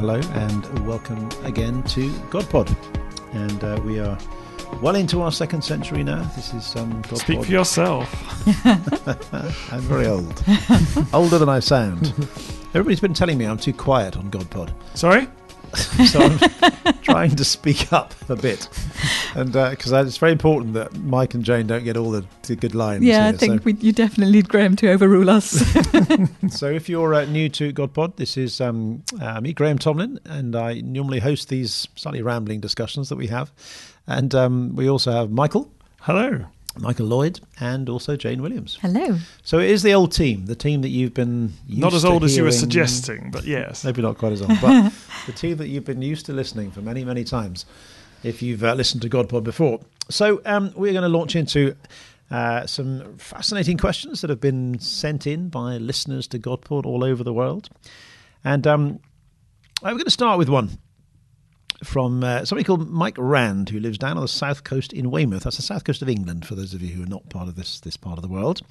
Hello and welcome again to GodPod. And uh, we are well into our second century now. This is um, GodPod. Speak for yourself. I'm very old. Older than I sound. Everybody's been telling me I'm too quiet on GodPod. Sorry? So I'm trying to speak up a bit. And because it's very important that Mike and Jane don't get all the, the good lines. Yeah, I think so, we, you definitely need Graham to overrule us. so if you're uh, new to GodPod, this is um, uh, me, Graham Tomlin, and I normally host these slightly rambling discussions that we have. And um, we also have Michael, Hello. Michael Lloyd, and also Jane Williams. Hello. So it is the old team, the team that you've been used Not as to old as you were suggesting, but yes. Maybe not quite as old, but the team that you've been used to listening for many, many times, if you've uh, listened to GodPod before. So um, we're going to launch into uh, some fascinating questions that have been sent in by listeners to GodPod all over the world, and um, I'm going to start with one from uh, somebody called Mike Rand, who lives down on the south coast in Weymouth. That's the south coast of England, for those of you who are not part of this this part of the world.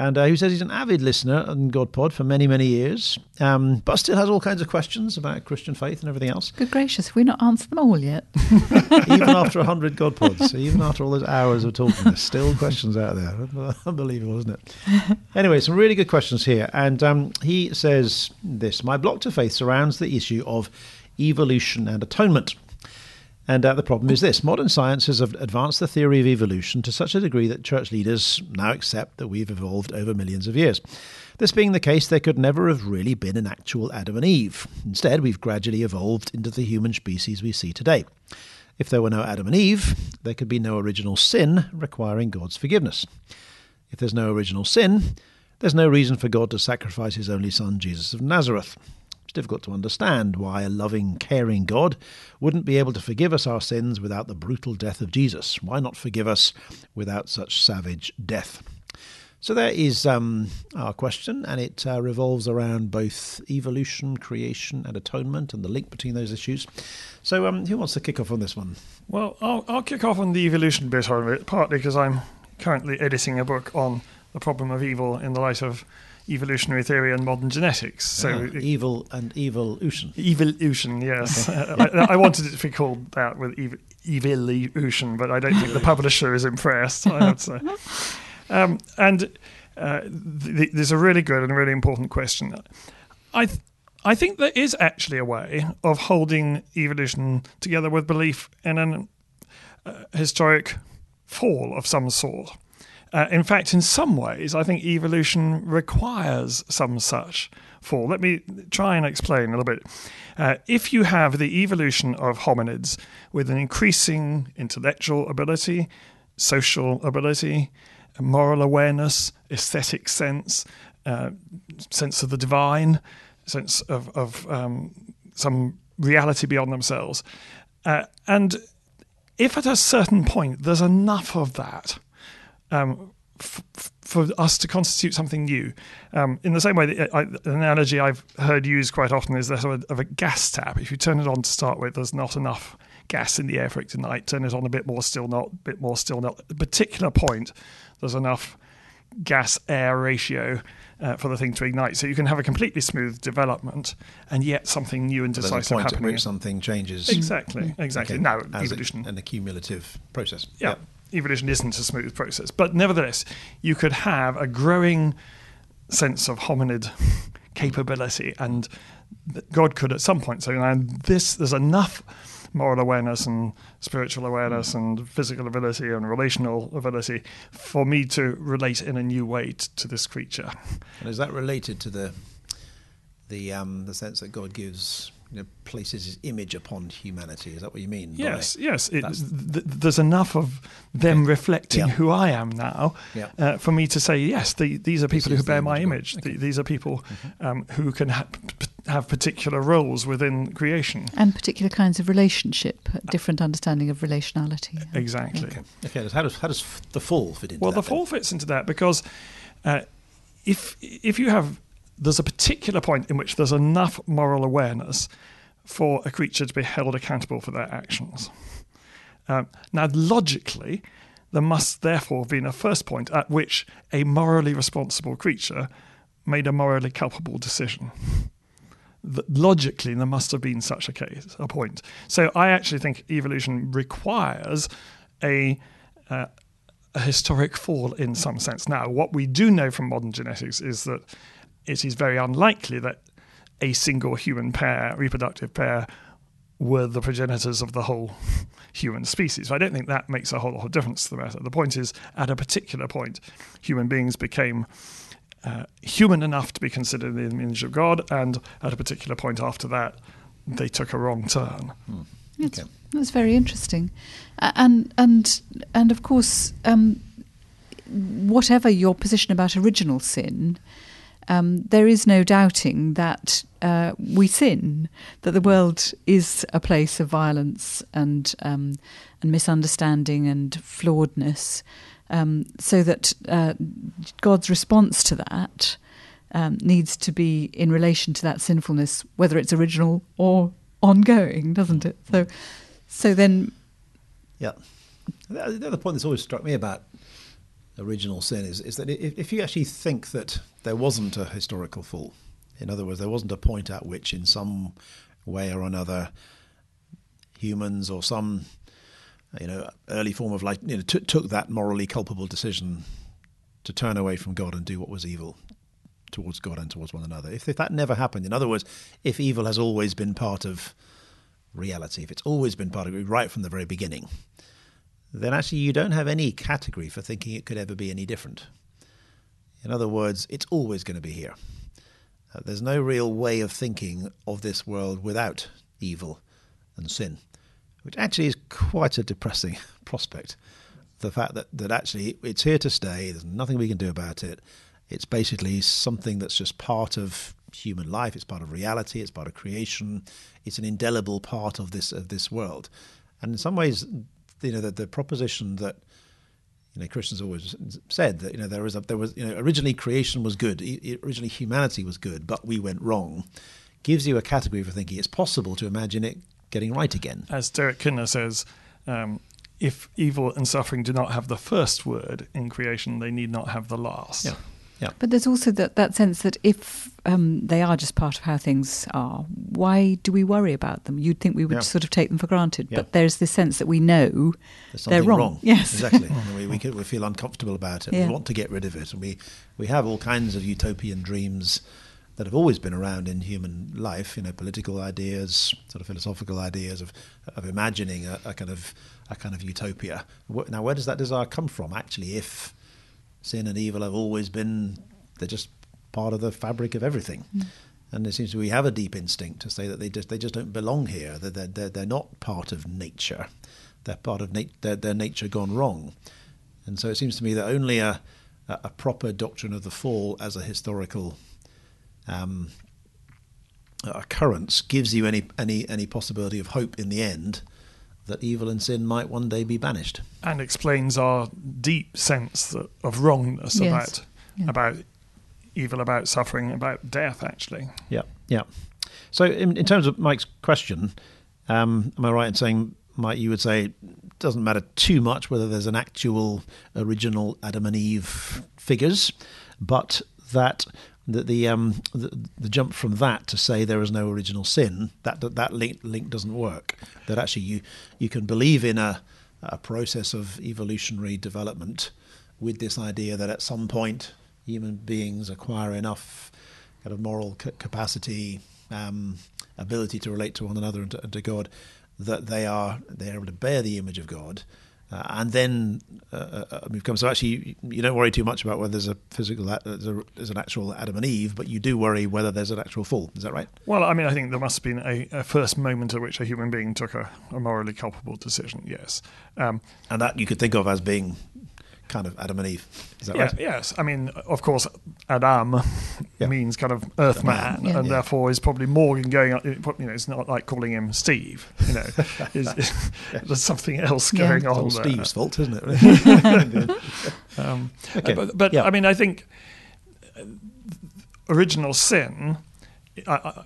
And uh, who says he's an avid listener on GodPod for many, many years, um, but still has all kinds of questions about Christian faith and everything else, Good gracious, have we not answered them all yet? even after 100 GodPods, even after all those hours of talking, there's still questions out there. Unbelievable, isn't it? Anyway, some really good questions here. And um, he says this My block to faith surrounds the issue of evolution and atonement. And uh, the problem is this modern science has av- advanced the theory of evolution to such a degree that church leaders now accept that we've evolved over millions of years. This being the case, there could never have really been an actual Adam and Eve. Instead, we've gradually evolved into the human species we see today. If there were no Adam and Eve, there could be no original sin requiring God's forgiveness. If there's no original sin, there's no reason for God to sacrifice his only son, Jesus of Nazareth. It's difficult to understand why a loving, caring God wouldn't be able to forgive us our sins without the brutal death of Jesus. Why not forgive us without such savage death? So there is um, our question, and it uh, revolves around both evolution, creation, and atonement, and the link between those issues. So, um, who wants to kick off on this one? Well, I'll, I'll kick off on the evolution bit partly because I'm currently editing a book on the problem of evil in the light of evolutionary theory and modern genetics. So, Ah, evil and evolution. evolution, yes. I, I wanted it to be called that with ev- evolution, but I don't think the publisher is impressed, I have to say. Um, and uh, th- th- there's a really good and really important question. I th- I think there is actually a way of holding evolution together with belief in an uh, historic fall of some sort. Uh, in fact, in some ways, I think evolution requires some such fall. Let me try and explain a little bit. Uh, if you have the evolution of hominids with an increasing intellectual ability, social ability, moral awareness, aesthetic sense, uh, sense of the divine, sense of, of um, some reality beyond themselves. Uh, and if at a certain point there's enough of that um, f- for us to constitute something new, um, in the same way that I, an analogy I've heard used quite often is that of a, of a gas tap. If you turn it on to start with, there's not enough gas in the air for it to ignite. Turn it on a bit more, still not. A bit more, still not. At a particular point, there's enough gas air ratio uh, for the thing to ignite. So you can have a completely smooth development and yet something new and decisive point at happening. which something changes. Exactly, exactly. Okay, Now, as a- evolution, an accumulative process. yeah, evolution isn't a smooth process, but nevertheless, you could have a growing sense of hominid capability, and God could at some point say, "And this, there's enough." Moral awareness and spiritual awareness and physical ability and relational ability for me to relate in a new way to this creature. And is that related to the the um, the sense that God gives you know, places his image upon humanity. Is that what you mean? by- Yes, yes. It, th- there's enough of them reflecting Yeah. who I am now Yeah. uh, for me to say, yes, the, these are people who is the bear my image image. of The- these are people Mm-hmm. um, who can ha- p- have particular roles within creation. And particular kinds of relationship, a different understanding of relationality. Exactly. Okay. Okay. How does how does the fall fit into Well, that? the fall fits into that because uh, if if you have there's a particular point in which there's enough moral awareness for a creature to be held accountable for their actions. Um, now, logically, there must therefore have been a first point at which a morally responsible creature made a morally culpable decision. Th- Logically, there must have been such a case, a point. So, I actually think evolution requires a uh, a historic fall in some sense. Now, what we do know from modern genetics is that it is very unlikely that a single human pair, reproductive pair, were the progenitors of the whole human species. I don't think that makes a whole lot of difference to the matter. The point is, at a particular point, human beings became uh, human enough to be considered in the image of God, and at a particular point after that, they took a wrong turn. It's, Okay. That's very interesting, and and and of course, um, whatever your position about original sin, um, there is no doubting that uh, we sin, that the world is a place of violence and um, and misunderstanding and flawedness, um, so that uh, God's response to that. Um, needs to be in relation to that sinfulness, whether it's original or ongoing, doesn't it? So, so then, Yeah. The the other point that's always struck me about original sin is, is that if, if you actually think that there wasn't a historical fall, in other words, there wasn't a point at which, in some way or another, humans or some you know early form of life you know, t- took that morally culpable decision to turn away from God and do what was evil towards God and towards one another. If, if that never happened, in other words, if evil has always been part of reality, if it's always been part of it right from the very beginning, then actually you don't have any category for thinking it could ever be any different. In other words, it's always going to be here. Uh, there's no real way of thinking of this world without evil and sin, which actually is quite a depressing prospect. The fact that, that actually it's here to stay, there's nothing we can do about it. It's basically something that's just part of human life, it's part of reality, it's part of creation, it's an indelible part of this of this world. And in some ways, you know, the, the proposition that you know Christians always said that you know there was a, there was you know originally creation was good, originally humanity was good, but we went wrong, gives you a category for thinking it's possible to imagine it getting right again. As Derek Kidner says, um, if evil and suffering do not have the first word in creation, they need not have the last. Yeah, yeah. but there's also that, that sense that if um, they are just part of how things are, why do we worry about them? You'd think we would Yeah. sort of take them for granted, Yeah. but there's this sense that we know they're something wrong. Yes. exactly. We, we, we feel uncomfortable about it. Yeah. We want to get rid of it, and we we have all kinds of utopian dreams that have always been around in human life. You know, political ideas, sort of philosophical ideas of of imagining a, a kind of a kind of utopia. Now, where does that desire come from? Actually, if sin and evil have always been, they're just part of the fabric of everything. And it seems we have a deep instinct to say that they just they just don't belong here. That they're, they're, they're not part of nature. They're part of nat- their, their nature gone wrong. And so it seems to me that only a, a a proper doctrine of the fall as a historical um, occurrence gives you any, any, any possibility of hope in the end that evil and sin might one day be banished. And explains our deep sense of wrongness Yes. about Yeah. about evil, about suffering, about death. Actually, Yeah, yeah. So, in, in terms of Mike's question, um, am I right in saying, Mike, you would say it doesn't matter too much whether there's an actual original Adam and Eve figures, but that the the, um, the the jump from that to say there is no original sin that that, link, link doesn't work. That actually you you can believe in a a process of evolutionary development with this idea that at some point human beings acquire enough kind of moral ca- capacity, um, ability to relate to one another and to, and to God, that they are they are able to bear the image of God, Uh, and then uh, uh, we've come. So actually, you, you, don't worry too much about whether there's a physical, there's, a, there's, an actual Adam and Eve, but you do worry whether there's an actual fall. Is that right? Well, I mean, I think there must have been a, a first moment at which a human being took a, a morally culpable decision. Yes, um, and that you could think of as being kind of Adam and Eve. Is that yeah, right? Yes. I mean, of course, Adam yeah. means kind of Earth man, yeah. and yeah. therefore is probably more going. You know, it's not like calling him Steve. You know, is, there's something else going on. It's Steve's fault, isn't it? um, okay. But, but I mean, I think original sin uh, uh,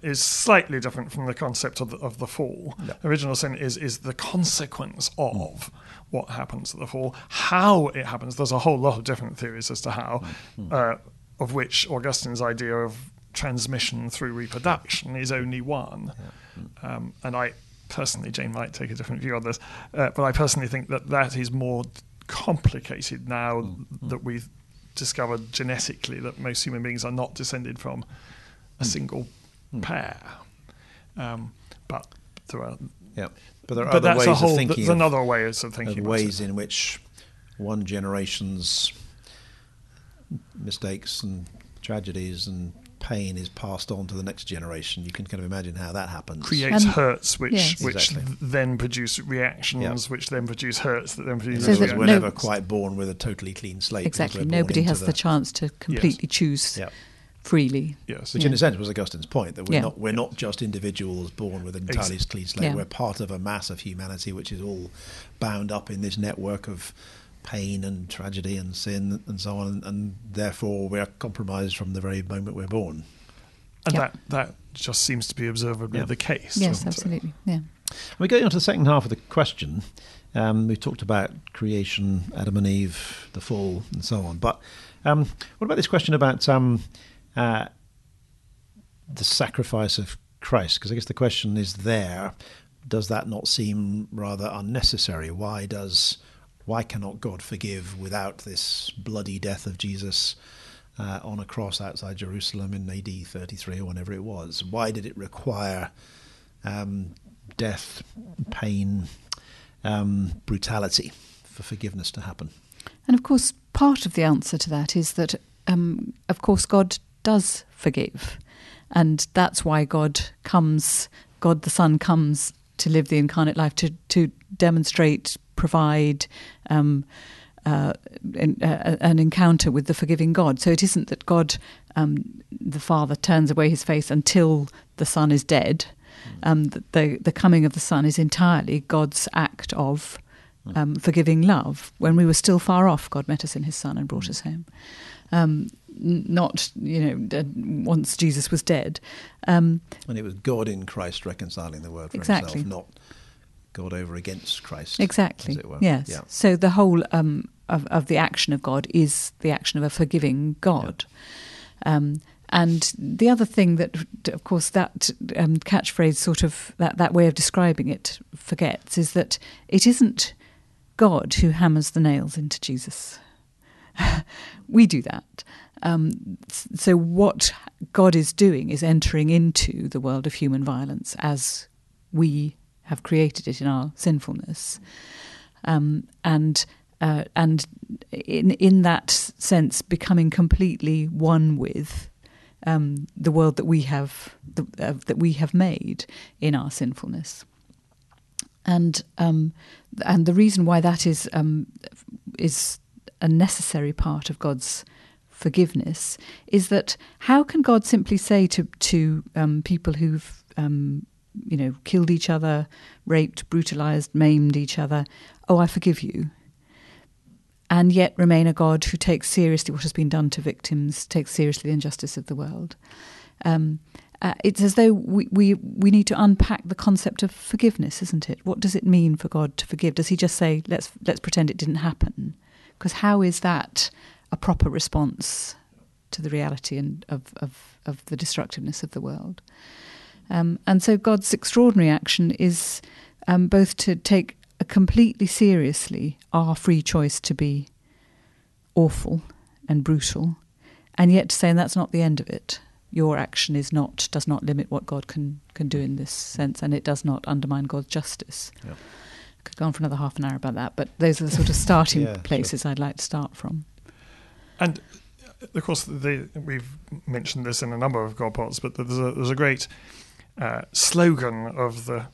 is slightly different from the concept of the, of the fall. Original sin is is the consequence of what happens at the fall. How it happens, there's a whole lot of different theories as to how, mm. uh, of which Augustine's idea of transmission through reproduction is only one. Yeah. Um, and I personally, Jane might take a different view on this, uh, but I personally think that that is more complicated now mm. that we've discovered genetically that most human beings are not descended from a single mm. pair. Um, but there are yeah. But there are but other ways whole, of thinking. There's another way of thinking. Of ways in which one generation's mistakes and tragedies and pain is passed on to the next generation. You can kind of imagine how that happens. Creates hurts, which yes. which exactly. then produce reactions, yep. which then produce hurts that then produce. So that we're never quite born with a totally clean slate. Exactly. Nobody has the, the, chance to completely yes. choose. Yep freely. Yes, which yeah. in a sense was Augustine's point that we're yeah. not we're not just individuals born with an entirely Ex- clean slate. Yeah. We're part of a mass of humanity which is all bound up in this network of pain and tragedy and sin and so on, and, and therefore we're compromised from the very moment we're born. And that that just seems to be observably the case. Yes, absolutely. Yeah. We're going on to the second half of the question. Um, we talked about creation, Adam and Eve, the fall, and so on. But um, what about this question about um, uh, the sacrifice of Christ? Because I guess the question is there. Does that not seem rather unnecessary? Why does why cannot God forgive without this bloody death of Jesus uh, on a cross outside Jerusalem in AD 33 or whenever it was? Why did it require um, death, pain, um, brutality for forgiveness to happen? And of course, part of the answer to that is that, um, of course, God does forgive. And that's why God comes, God the Son comes to live the incarnate life, to, to demonstrate, provide um, uh, in, uh, an encounter with the forgiving God. So it isn't that God, um, the Father, turns away his face until the Son is dead. Mm. Um, the, the coming of the Son is entirely God's act of. Um, forgiving love. When we were still far off, God met us in his Son and brought mm. us home. Um, not you know once Jesus was dead. Um, and it was God in Christ reconciling the world for exactly. himself, not God over against Christ. Exactly. Yes. Yeah. So the whole um, of, of the action of God is the action of a forgiving God. Yeah. Um, and the other thing that, of course, that um, catchphrase sort of that, that way of describing it forgets is that it isn't God who hammers the nails into Jesus. we do that. Um, so, what God is doing is entering into the world of human violence as we have created it in our sinfulness, um, and uh, and in in that sense, becoming completely one with um, the world that we have the, uh, that we have made in our sinfulness, and um, and the reason why that is um, is a necessary part of God's forgiveness is that how can God simply say to to um, people who've um, you know killed each other, raped, brutalized, maimed each other, "Oh, I forgive you," and yet remain a God who takes seriously what has been done to victims, takes seriously the injustice of the world. Um, uh, it's as though we, we we need to unpack the concept of forgiveness, isn't it? What does it mean for God to forgive? Does He just say, "Let's let's pretend it didn't happen"? Because how is that a proper response to the reality and of, of, of the destructiveness of the world. Um, and so God's extraordinary action is um, both to take completely seriously our free choice to be awful and brutal, and yet to say and that's not the end of it. Your action is not does not limit what God can can do in this sense, and it does not undermine God's justice. could go on for another half an hour about that, but those are the sort of starting Yeah, sure. places I'd like to start from. And uh, of course, the, we've mentioned this in a number of GodPods, but there's a, there's a great uh, slogan of the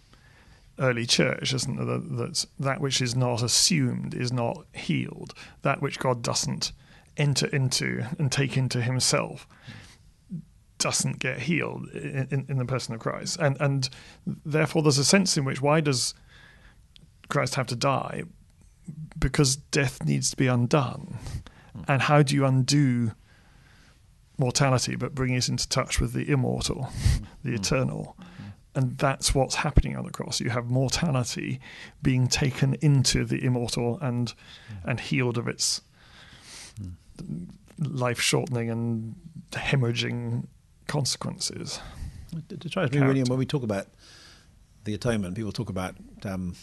early church, isn't there? That, that that which is not assumed is not healed. That which God doesn't enter into and take into Himself doesn't get healed in, in, in the person of Christ. And and therefore, there's a sense in which why does Christ have to die? Because death needs to be undone. Hmm. And how do you undo mortality but bring it into touch with the immortal, hmm. the hmm. eternal? And that's what's happening on the cross. You have mortality being taken into the immortal and and healed of its life shortening and hemorrhaging consequences. It it strikes me really when we talk about the atonement, people talk about um,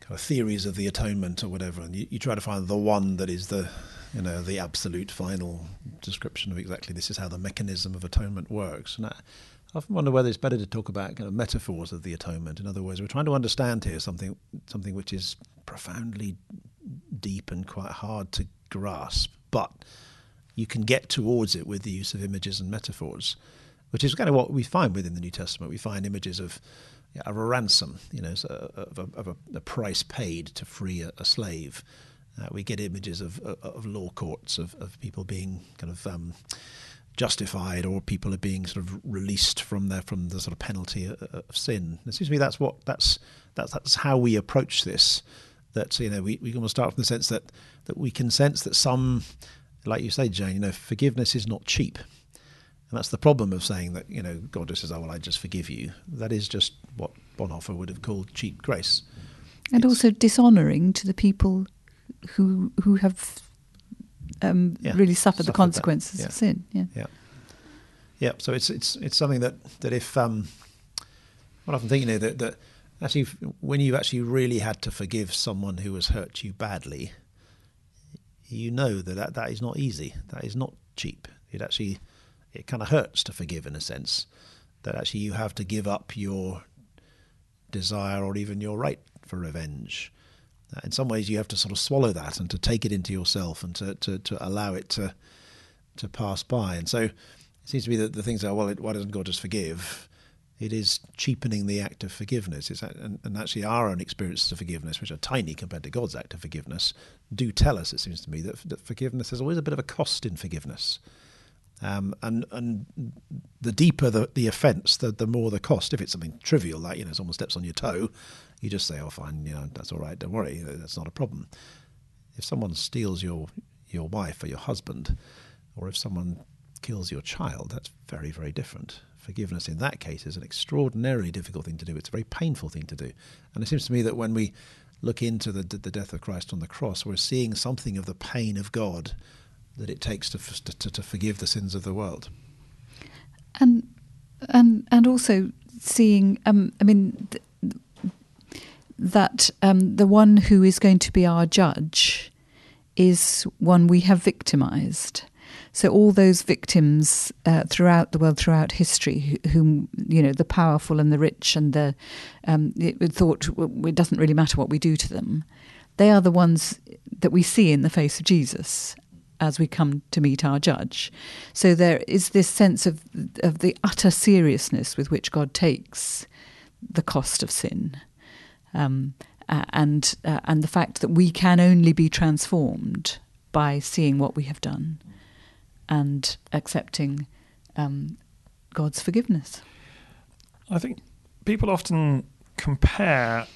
kind of theories of the atonement or whatever, and you, you try to find the one that is the you know the absolute final description of exactly this is how the mechanism of atonement works. And I often wonder whether it's better to talk about kind of metaphors of the atonement. In other words, we're trying to understand here something something which is profoundly deep and quite hard to grasp, but you can get towards it with the use of images and metaphors, which is kind of what we find within the New Testament. We find images of, yeah, of a ransom, you know, so of, a, of a, a price paid to free a, a slave. Uh, we get images of, of, of law courts, of, of people being kind of um, justified, or people are being sort of released from their from the sort of penalty of, of sin. It seems to me that's what that's that's that's how we approach this. That you know we we almost start from the sense that that we can sense that some, like you say, Jane, you know, forgiveness is not cheap. And that's the problem of saying that, you know, God just says, oh, well, I just forgive you. That is just what Bonhoeffer would have called cheap grace. And It's- also dishonouring to the people who who have um, Yeah, really suffered, suffered the consequences yeah. of sin. Yeah. Yeah. Yeah. So it's it's it's something that that if um, I'm thinking know that that actually when you've actually really had to forgive someone who has hurt you badly, you know that that, that is not easy. That is not cheap. It actually it kind of hurts to forgive in a sense. That actually you have to give up your desire or even your right for revenge. Uh, in some ways, you have to sort of swallow that and to take it into yourself and to, to, to allow it to to pass by. And so it seems to me that the things are, well, it, why doesn't God just forgive? It is cheapening the act of forgiveness. It's, and, and actually, our own experiences of forgiveness, which are tiny compared to God's act of forgiveness, do tell us, it seems to me, that, that forgiveness there's always a bit of a cost in forgiveness. Um, and and the deeper the, the offence, the, the more the cost. If it's something trivial, like you know someone steps on your toe, you just say, "Oh, fine, you know that's all right. Don't worry, that's not a problem." If someone steals your your wife or your husband, or if someone kills your child, that's very very different. Forgiveness in that case is an extraordinarily difficult thing to do. It's a very painful thing to do, and it seems to me that when we look into the the death of Christ on the cross, we're seeing something of the pain of God that it takes to, to, to forgive the sins of the world. and and and also seeing um i mean th- that um the one who is going to be our judge is one we have victimized so all those victims uh, throughout the world throughout history whom you know the powerful and the rich and the um it, thought well, it doesn't really matter what we do to them they are the ones that we see in the face of Jesus as we come to meet our judge. So there is this sense of of the utter seriousness with which God takes the cost of sin, um, and uh, and the fact that we can only be transformed by seeing what we have done, and accepting um, God's forgiveness. I think people often compare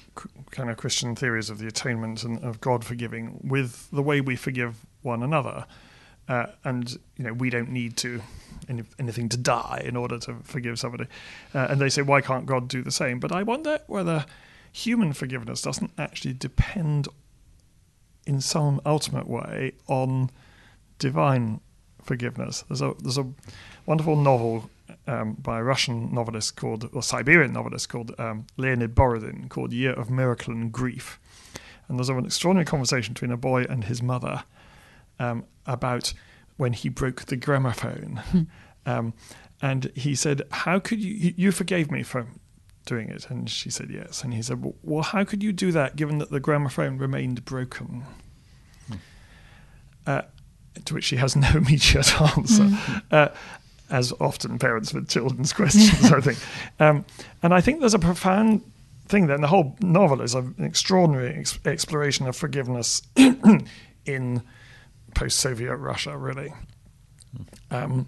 kind of Christian theories of the atonement and of God forgiving with the way we forgive one another. Uh, and you know we don't need to any, anything to die in order to forgive somebody. Uh, and they say, why can't God do the same? But I wonder whether human forgiveness doesn't actually depend in some ultimate way on divine forgiveness. There's a there's a wonderful novel um, by a Russian novelist called or Siberian novelist called um, Leonid Borodin called Year of Miracle and Grief, and there's an extraordinary conversation between a boy and his mother um, about when he broke the gramophone, um, and he said, "How could you? You you forgave me for." doing it? And she said yes. And he said, well, well how could you do that given that the gramophone remained broken? Hmm. Uh, to which she has no immediate answer. Mm. Uh, as often parents with children's questions, I think. Um, and I think there's a profound thing there. And the whole novel is an extraordinary ex- exploration of forgiveness in post Soviet Russia, really. Um,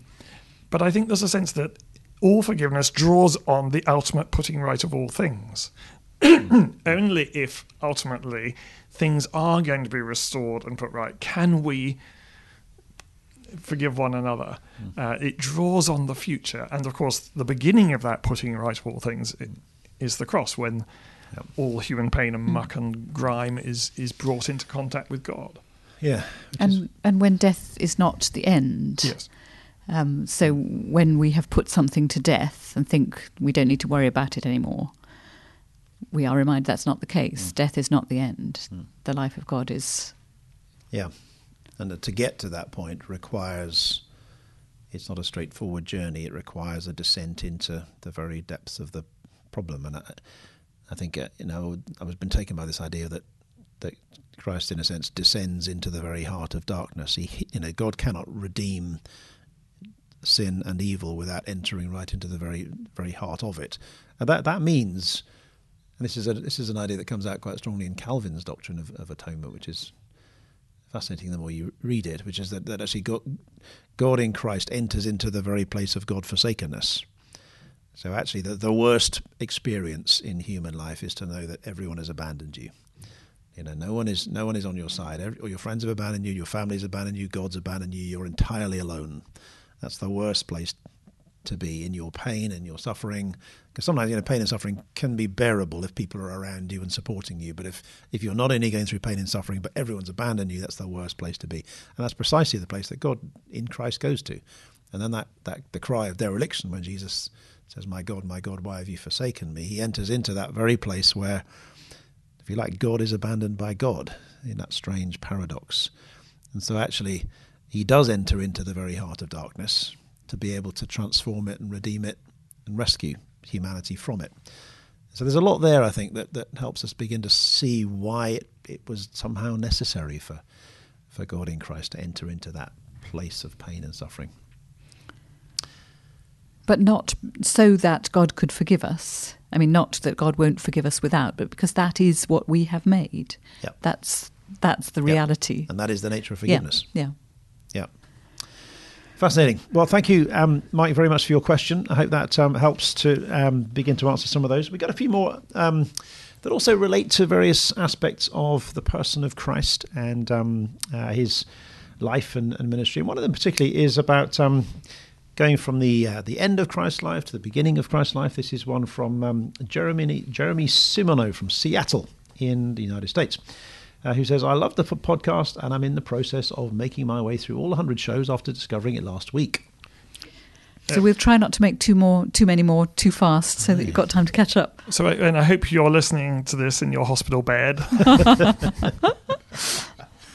but I think there's a sense that all forgiveness draws on the ultimate putting right of all things. Only if ultimately things are going to be restored and put right can we forgive one another. Mm. Uh, it draws on the future. And of course, the beginning of that putting right of all things is the cross when yep. all human pain and muck mm. and grime is, is brought into contact with God. Yeah. And, is... and when death is not the end. Yes. Um, so when we have put something to death and think we don't need to worry about it anymore, we are reminded that's not the case. Mm. Death is not the end. Mm. The life of God is. Yeah, and to get to that point requires. It's not a straightforward journey. It requires a descent into the very depths of the problem, and I, I think uh, you know I was been taken by this idea that that Christ, in a sense, descends into the very heart of darkness. He, you know, God cannot redeem sin and evil without entering right into the very very heart of it. And that that means, and this is a this is an idea that comes out quite strongly in Calvin's doctrine of, of atonement, which is fascinating the more you read it, which is that, that actually God, God in Christ enters into the very place of God forsakenness. So actually, the, the worst experience in human life is to know that everyone has abandoned you. You know, no one is no one is on your side. Every, or your friends have abandoned you, your family's abandoned you, God's abandoned you. You're entirely alone. That's the worst place to be in your pain and your suffering. Because sometimes, you know, pain and suffering can be bearable if people are around you and supporting you. But if, if you're not only going through pain and suffering, but everyone's abandoned you, that's the worst place to be. And that's precisely the place that God in Christ goes to. And then that, that the cry of dereliction when Jesus says, My God, my God, why have you forsaken me? He enters into that very place where, if you like, God is abandoned by God in that strange paradox. And so actually, he does enter into the very heart of darkness to be able to transform it and redeem it and rescue humanity from it. So there's a lot there, I think, that, that helps us begin to see why it, it was somehow necessary for, for God in Christ to enter into that place of pain and suffering. But not so that God could forgive us. I mean, not that God won't forgive us without, but because that is what we have made. Yep. That's that's the reality. Yep. And that is the nature of forgiveness. Yeah. yeah. Fascinating. Well, thank you, um, Mike, very much for your question. I hope that um, helps to um, begin to answer some of those. We've got a few more um, that also relate to various aspects of the person of Christ and um, uh, his life and, and, ministry. And one of them, particularly, is about um, going from the uh, the end of Christ's life to the beginning of Christ's life. This is one from Jeremy Jeremy Simoneau from Seattle in the United States uh, who says, I love the podcast and I'm in the process of making my way through all 100 shows after discovering it last week. So we'll try not to make too more, too many more, too fast, so that you've got time to catch up. So, and I hope you're listening to this in your hospital bed.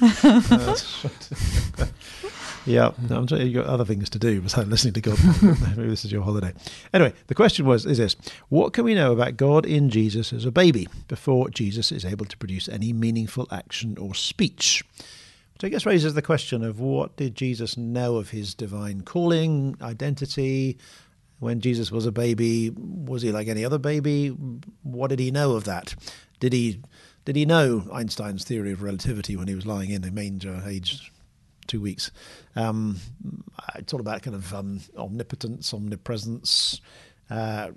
Yeah, hmm. I'm sure you've got other things to do besides listening to God. Maybe this is your holiday. Anyway, the question was is this what can we know about God in Jesus as a baby before Jesus is able to produce any meaningful action or speech? So I guess raises the question of what did Jesus know of his divine calling, identity? When Jesus was a baby, was he like any other baby? What did he know of that? Did he did he know Einstein's theory of relativity when he was lying in a manger, aged two weeks. Um, it's all about kind of um, omnipotence, omnipresence, uh,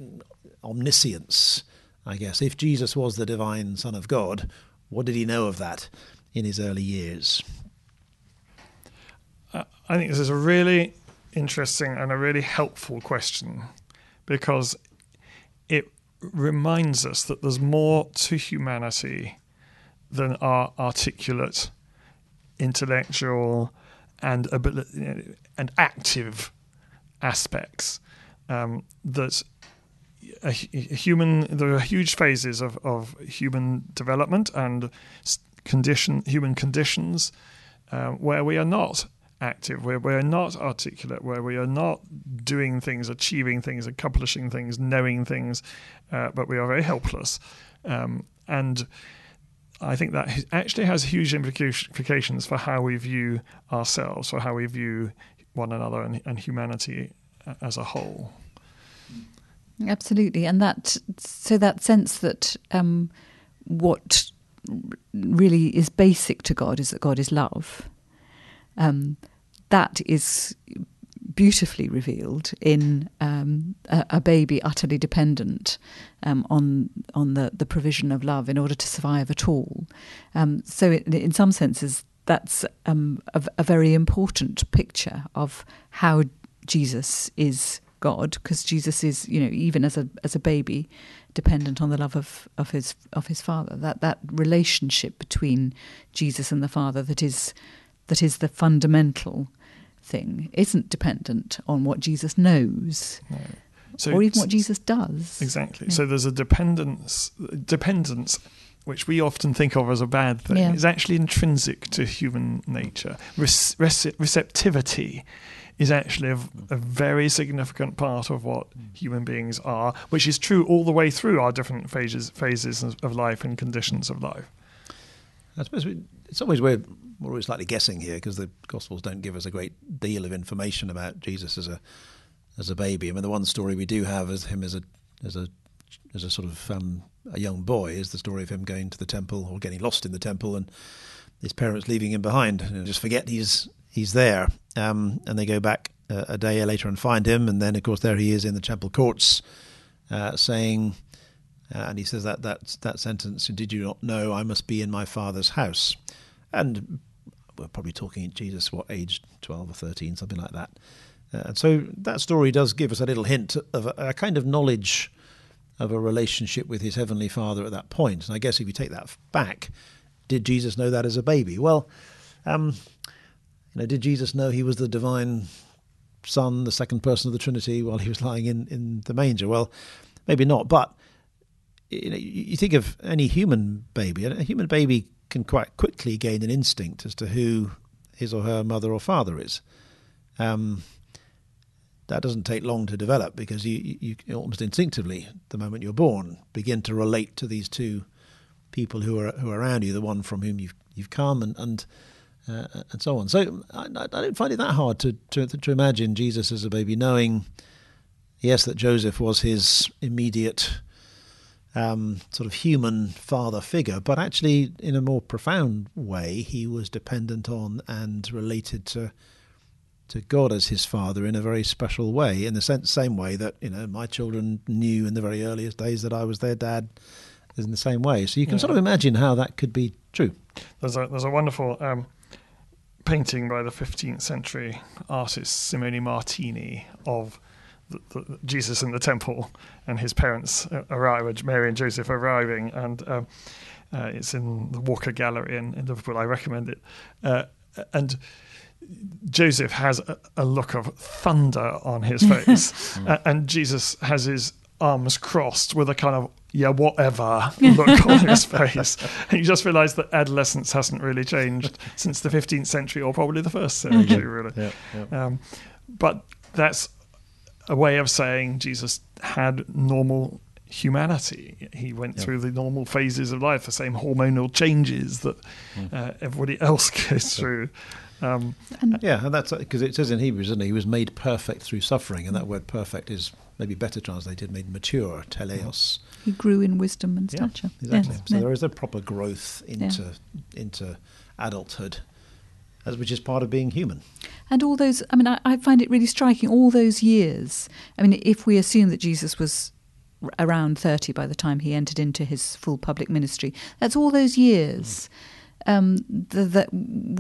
omniscience, I guess. If Jesus was the divine Son of God, what did he know of that in his early years? Uh, I think this is a really interesting and a really helpful question because it reminds us that there's more to humanity than our articulate, intellectual, and and active aspects um, that a, human there are huge phases of, of human development and condition human conditions uh, where we are not active, where we're not articulate, where we are not doing things, achieving things, accomplishing things, knowing things, uh, but we are very helpless. Um, and I think that actually has huge implications for how we view ourselves, or how we view one another and, and humanity as a whole. Absolutely, and that so that sense that um, what really is basic to God is that God is love. Um, that is beautifully revealed in um, a, a, baby utterly dependent um, on on the, the provision of love in order to survive at all. Um, so, it, in some senses, that's um, a, a, very important picture of how Jesus is God, because Jesus is, you know, even as a as a baby, dependent on the love of, of his of his Father. That that relationship between Jesus and the Father that is that is the fundamental thing isn't dependent on what Jesus knows. No. So or even what Jesus does. Exactly. Yeah. So there's a dependence dependence which we often think of as a bad thing yeah. is actually intrinsic to human nature. receptivity is actually a, a, very significant part of what mm. human beings are, which is true all the way through our different phases phases of life and conditions of life. I suppose we, it's always weird we're always slightly guessing here because the Gospels don't give us a great deal of information about Jesus as a as a baby. I mean, the one story we do have is him as a as a as a sort of um, a young boy is the story of him going to the temple or getting lost in the temple and his parents leaving him behind and just forget he's he's there. Um, and they go back a, day later and find him, and then of course there he is in the temple courts, uh, saying. Uh, and he says that, that that sentence, "Did you not know I must be in my father's house?" And we're probably talking Jesus, what age, 12 or 13, something like that. Uh, and so that story does give us a little hint of a, a, kind of knowledge of a relationship with his heavenly Father at that point. And I guess if you take that back, did Jesus know that as a baby? Well, um, you know, did Jesus know he was the divine Son, the second person of the Trinity, while he was lying in, in the manger? Well, maybe not. But you know, you think of any human baby. A human baby can quite quickly gain an instinct as to who his or her mother or father is. Um, that doesn't take long to develop because you, you, you, almost instinctively, the moment you're born, begin to relate to these two people who are who are around you, the one from whom you've you've come, and and uh, and so on. So I, I, don't find it that hard to, to to imagine Jesus as a baby, knowing, yes, that Joseph was his immediate um, sort of human father figure, but actually, in a more profound way, he was dependent on and related to to God as his father in a very special way, in the sense, same way that you know my children knew in the very earliest days that I was their dad, in the same way. So you can yeah. sort of imagine how that could be true. There's a there's a wonderful um, painting by the 15th century artist Simone Martini of Jesus in the temple and his parents arrive, Mary and Joseph arriving, and um, uh, it's in the Walker Gallery in, in Liverpool. I recommend it. Uh, and Joseph has a, a, look of thunder on his face, uh, and Jesus has his arms crossed with a kind of yeah whatever look on his face and you just realize that adolescence hasn't really changed since the 15th century or probably the first century really yeah, yeah. Um, but that's a way of saying Jesus had normal humanity. He went through the normal phases of life, the same hormonal changes that mm. uh, everybody else goes through. Um, and yeah, and that's because it says in Hebrews, isn't it? He was made perfect through suffering, and that word "perfect" is maybe better translated, made mature, teleos. He grew in wisdom and stature. Yeah, exactly. Yes. So yeah. there is a proper growth into yeah. into adulthood as which is part of being human. And all those, I mean, I, I, find it really striking, all those years. I mean, if we assume that Jesus was around 30 by the time he entered into his full public ministry, that's all those years. Um, the, the,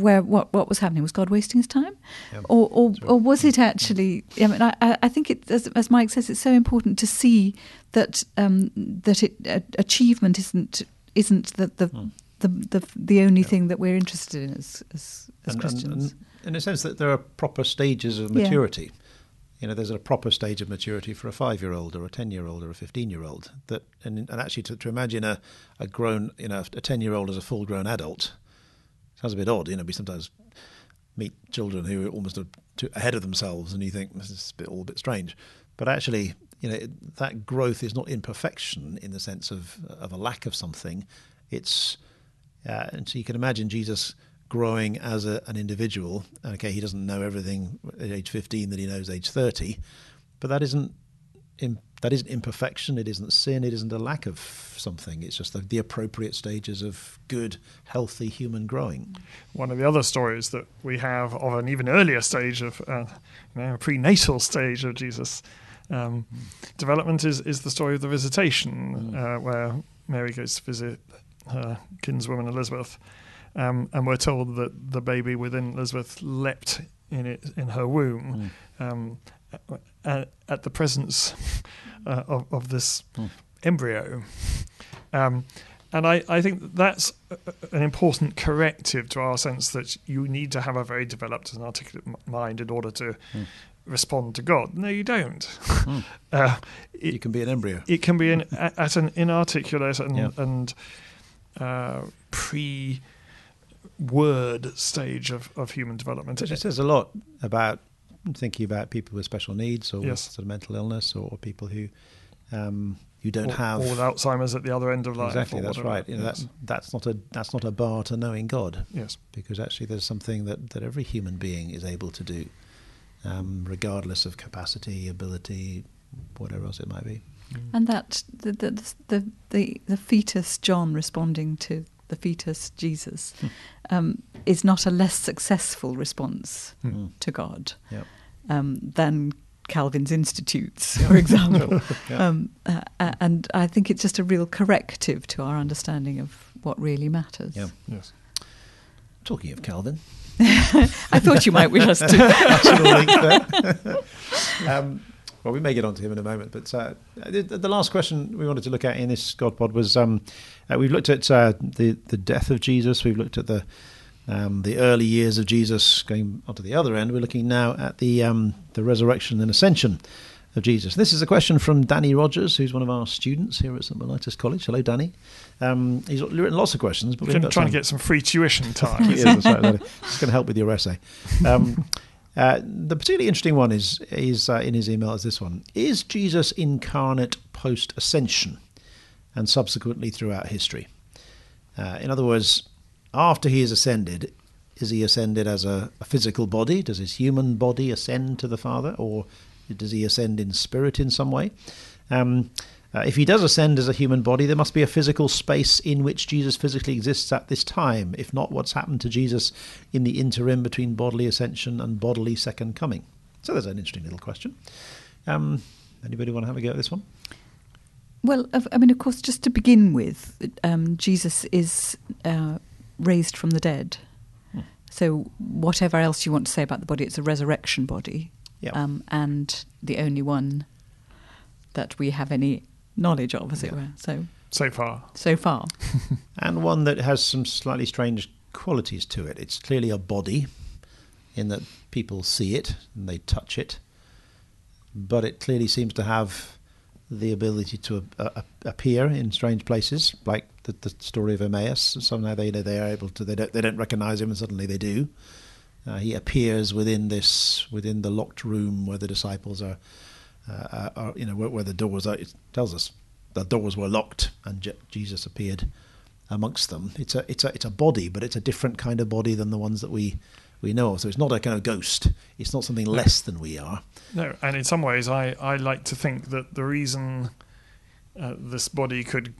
where what what was happening was God wasting his time, yep. or or, or, was it actually? I mean, I, I think it as, as, Mike says, it's so important to see that um, that it uh, achievement isn't isn't the the, mm the the, the only yeah. thing that we're interested in as as, as and, Christians. And, and in a sense that there are proper stages of maturity. Yeah. You know, there's a proper stage of maturity for a five-year-old or a ten-year-old or a fifteen-year-old. That and, and actually to, to imagine a, a grown, you know, a ten-year-old as a full-grown adult sounds a bit odd. You know, we sometimes meet children who are almost a, to, ahead of themselves, and you think this is a bit, all a bit strange. But actually, you know, that growth is not imperfection in the sense of of a lack of something. It's uh, and so you can imagine Jesus growing as a, an individual. Okay, he doesn't know everything at age 15 that he knows at age 30, but that isn't that isn't imperfection. It isn't sin. It isn't a lack of something. It's just the, the, appropriate stages of good, healthy human growing. One of the other stories that we have of an even earlier stage of, uh, you know, a prenatal stage of Jesus' um, mm. development is is the story of the visitation, mm. uh, where Mary goes to visit her kinswoman Elizabeth, um, and we're told that the baby within Elizabeth leapt in it in her womb. Mm. Um, at, at, the presence uh, of, of, this mm. embryo. Um, and I, I think that's an important corrective to our sense that you need to have a very developed and articulate mind in order to mm. respond to God. No, you don't. Mm. Uh, it, you can be an embryo. It can be an, at an inarticulate and, yeah. and uh, pre word stage of, of human development. It says a lot about thinking about people with special needs or yes. sort of mental illness or, or people who um, you don't or, have or with Alzheimer's at the other end of life. Exactly, that's right. You know, that's that's not a that's not a bar to knowing God. Yes, because actually there's something that, that every human being is able to do, um, regardless of capacity, ability, whatever else it might be. And that the the, the the the fetus John responding to the fetus Jesus hmm. um, is not a less successful response mm. to God yep. um, than Calvin's institutes, for example. yeah. um, uh, and I think it's just a real corrective to our understanding of what really matters. Yeah. Yes. Talking of Calvin. I thought you might wish us to. um, well, we may get on to him in a moment, but uh, the, the, last question we wanted to look at in this GodPod was um, uh, we've looked at uh, the the death of Jesus, we've looked at the um, the early years of Jesus. Going onto the other end, we're looking now at the um, the resurrection and ascension of Jesus. This is a question from Danny Rogers, who's one of our students here at St. Mellitus College. Hello, Danny. Um, he's written lots of questions, but we're trying some... to get some free tuition time. yes, that's right. It's going to help with your essay. Um, uh, the particularly interesting one is is uh, in his email is this one: Is Jesus incarnate post ascension, and subsequently throughout history? Uh, in other words, after he is ascended, is he ascended as a, a, physical body? Does his human body ascend to the Father, or does he ascend in spirit in some way? Um, uh, if he does ascend as a human body, there must be a physical space in which Jesus physically exists at this time. If not, what's happened to Jesus in the interim between bodily ascension and bodily second coming? So there's an interesting little question. Um, anybody want to have a go at this one? Well, I mean, of course, just to begin with, um, Jesus is uh, raised from the dead. Hmm. So, whatever else you want to say about the body, it's a resurrection body. Yep. Um, and the only one that we have any knowledge of, as yeah. it were. So so far, so far, and one that has some slightly strange qualities to it. It's clearly a body, in that people see it and they touch it, but it clearly seems to have the ability to uh, uh appear in strange places, like the, the, story of Emmaus. Somehow they they are able to they don't they don't recognize him, and suddenly they do. Uh, he appears within this within the locked room where the disciples are uh, uh you know, where, where, the doors are. It tells us the doors were locked and Je- Jesus appeared amongst them. It's a it's a it's a body, but it's a different kind of body than the ones that we we know of. So it's not a kind of ghost. It's not something less than we are. No, and in some ways, I I like to think that the reason uh, this body could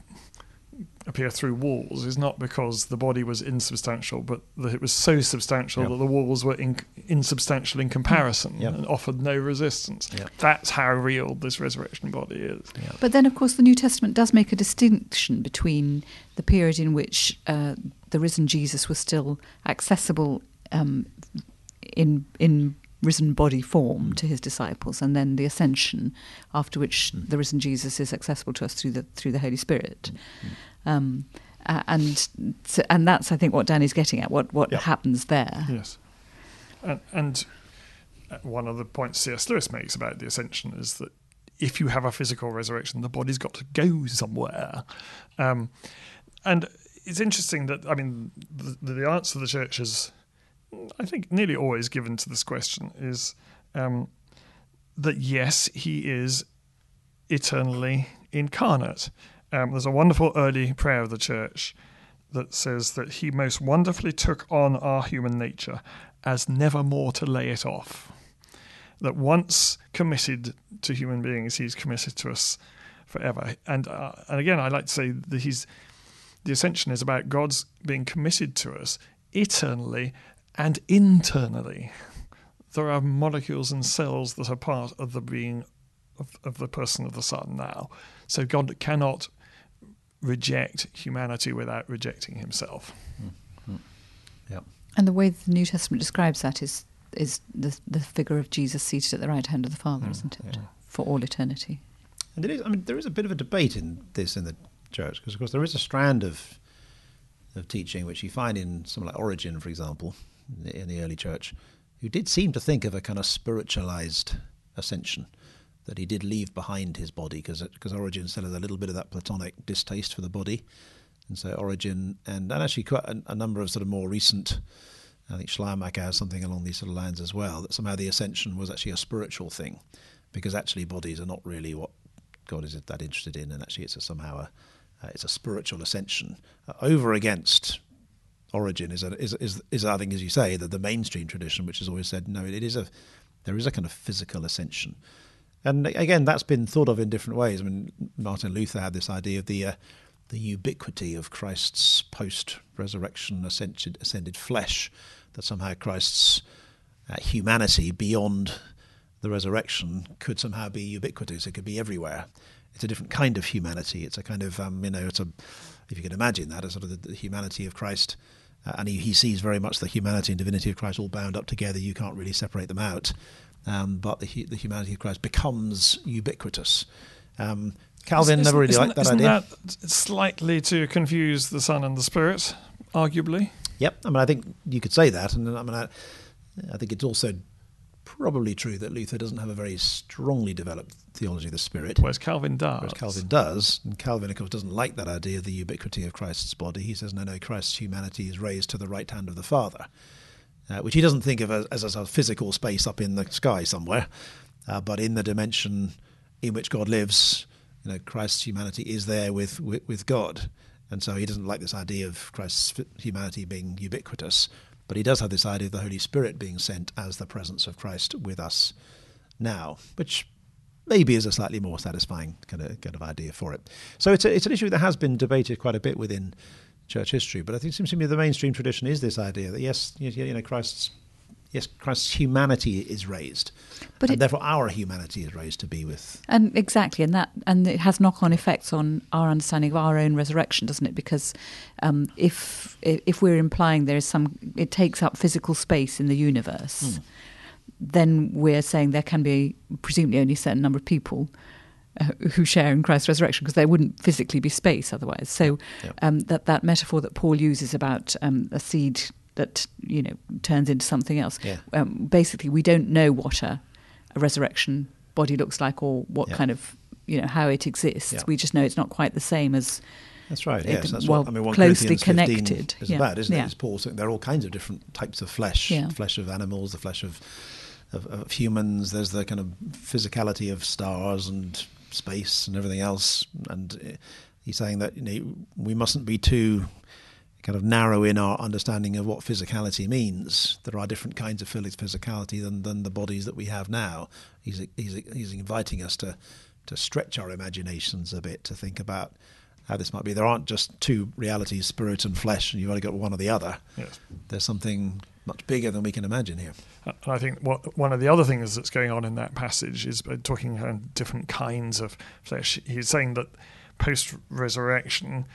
appear through walls is not because the body was insubstantial, but that it was so substantial yep. that the walls were in, insubstantial in comparison yep. and offered no resistance. Yep. That's how real this resurrection body is. But then, of course, the New Testament does make a distinction between the period in which uh, the risen Jesus was still accessible um, in in risen body form to his disciples, and then the ascension, after which mm. the risen Jesus is accessible to us through the through the Holy Spirit. Mm. Um, uh, and so, and that's I think what Danny's getting at. What what happens there? Yes, and, and uh, one of the points C.S. Lewis makes about the ascension is that if you have a physical resurrection, the body's got to go somewhere. Um, and it's interesting that I mean the, the answer the church has I think, nearly always given to this question is um, that yes, he is eternally incarnate. Um, there's a wonderful early prayer of the church that says that he most wonderfully took on our human nature as never more to lay it off. That once committed to human beings, he's committed to us forever. And uh, and again, I like to say that he's the ascension is about God's being committed to us eternally and internally. There are molecules and cells that are part of the being of, of the person of the Son now. So God cannot reject humanity without rejecting himself. Mm-hmm. Yeah. And the way the New Testament describes that is is the the figure of Jesus seated at the right hand of the Father, mm, isn't it? Yeah. For all eternity. And it is I mean there is a bit of a debate in this in the church because of course there is a strand of of teaching which you find in someone like Origen, for example, in the, in the early church, who did seem to think of a kind of spiritualized ascension that he did leave behind his body because because Origen still has a little bit of that Platonic distaste for the body, and so Origen and, and actually quite a, a number of sort of more recent, I think Schleiermacher has something along these sort of lines as well that somehow the ascension was actually a spiritual thing, because actually bodies are not really what God is that interested in, and actually it's a, somehow a uh, it's a spiritual ascension uh, over against Origen is, a, is, is, is I think, as you say, the, the mainstream tradition, which has always said no, it is a there is a kind of physical ascension. And again, that's been thought of in different ways. I mean, Martin Luther had this idea of the uh, the ubiquity of Christ's post-resurrection ascended, ascended flesh, that somehow Christ's uh, humanity beyond the resurrection could somehow be ubiquitous. It could be everywhere. It's a different kind of humanity. It's a kind of um, you know, it's a if you can imagine that, a sort of the, the humanity of Christ. Uh, and he, he sees very much the humanity and divinity of Christ all bound up together. You can't really separate them out um, but the, the humanity of Christ becomes ubiquitous. Um, Calvin isn't, never really liked that isn't idea. That slightly to confuse the Son and the Spirit, arguably. Yep, I mean, I think you could say that, and I mean, I, I think it's also probably true that Luther doesn't have a very strongly developed theology of the Spirit. Whereas Calvin does. Whereas Calvin does. And Calvin, of course, doesn't like that idea of the ubiquity of Christ's body. He says, no, no, Christ's humanity is raised to the right hand of the Father uh, which he doesn't think of as, as, a physical space up in the sky somewhere, uh, but in the dimension in which God lives, you know, Christ's humanity is there with, with, with God. And so he doesn't like this idea of Christ's humanity being ubiquitous, but he does have this idea of the Holy Spirit being sent as the presence of Christ with us now, which maybe is a slightly more satisfying kind of kind of idea for it. So it's a, it's an issue that has been debated quite a bit within church history. But I think it seems to me the mainstream tradition is this idea that yes, you know, Christ's yes, Christ's humanity is raised, but and it, therefore our humanity is raised to be with. And exactly, and that and it has knock-on effects on our understanding of our own resurrection, doesn't it? Because um, if if we're implying there is some, it takes up physical space in the universe. Mm. Then we're saying there can be presumably only a certain number of people uh, who share in Christ's resurrection because there wouldn't physically be space otherwise. So yeah. um, that that metaphor that Paul uses about um, a seed that you know turns into something else. Yeah. Um, basically, we don't know what a, a resurrection body looks like or what yeah. kind of you know how it exists. We just know it's not quite the same as. That's right. Yes, that's well, what, I mean, one closely connected. Is about, isn't it? It's Paul saying there are all kinds of different types of flesh. The flesh of animals, the flesh of, of, of humans. There's the kind of physicality of stars and space and everything else. And uh, he's saying that you know we mustn't be too kind of narrow in our understanding of what physicality means. There are different kinds of physicality than, than the bodies that we have now. He's, he's, he's inviting us to, to stretch our imaginations a bit, to think about how this might be. There aren't just two realities, spirit and flesh, and you've only got one or the other. Yes. There's something much bigger than we can imagine here. And I think what, one of the other things that's going on in that passage is talking about different kinds of flesh. He's saying that post resurrection,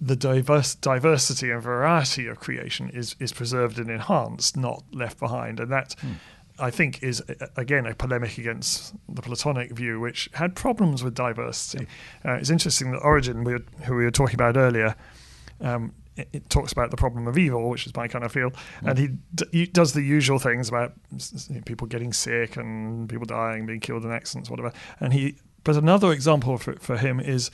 the diverse, diversity and variety of creation is, is preserved and enhanced, not left behind. And that, hmm. I think, is again a polemic against the Platonic view, which had problems with diversity. Uh, it's interesting that Origen, we were, who we were talking about earlier, um, it, it, talks about the problem of evil, which is my kind of field, mm. and he, d- he, does the usual things about people getting sick and people dying, being killed in accidents, whatever. And he, but another example for, for him is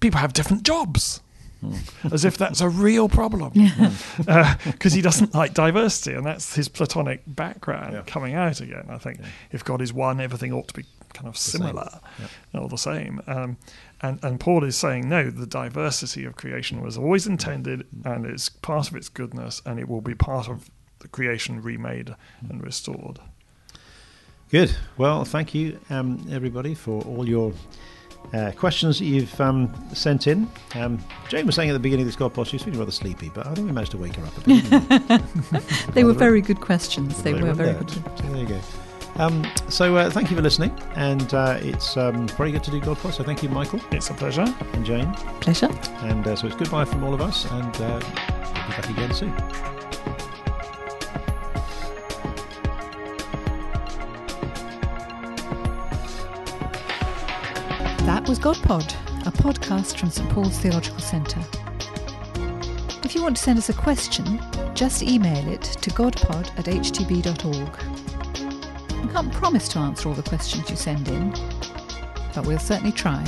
people have different jobs. Hmm. as if that's a real problem. Because hmm. uh, he doesn't like diversity, and that's his Platonic background Yeah. coming out again. I think if God is one, everything ought to be kind of same. similar, Yeah. or the same. Um, and, and Paul is saying, no, the diversity of creation was always intended, and it's part of its goodness, and it will be part of the creation remade and restored. Good. Well, thank you, um, everybody, for all your uh, questions that you've um, sent in. Um, Jane was saying at the beginning of this GodPod she was feeling rather sleepy, but I think we managed to wake her up a bit. They were very good questions. They were very weren't good. So there you go. Um, so uh, thank you for listening, and uh, it's um, very good to do GodPod. So thank you, Michael It's a pleasure. and Jane, Pleasure. and uh, so it's goodbye from all of us, and uh, we'll be back again soon. That was GodPod, a podcast from St Paul's Theological Centre. If you want to send us a question, just email it to godpod at htb.org. We can't promise to answer all the questions you send in, but we'll certainly try.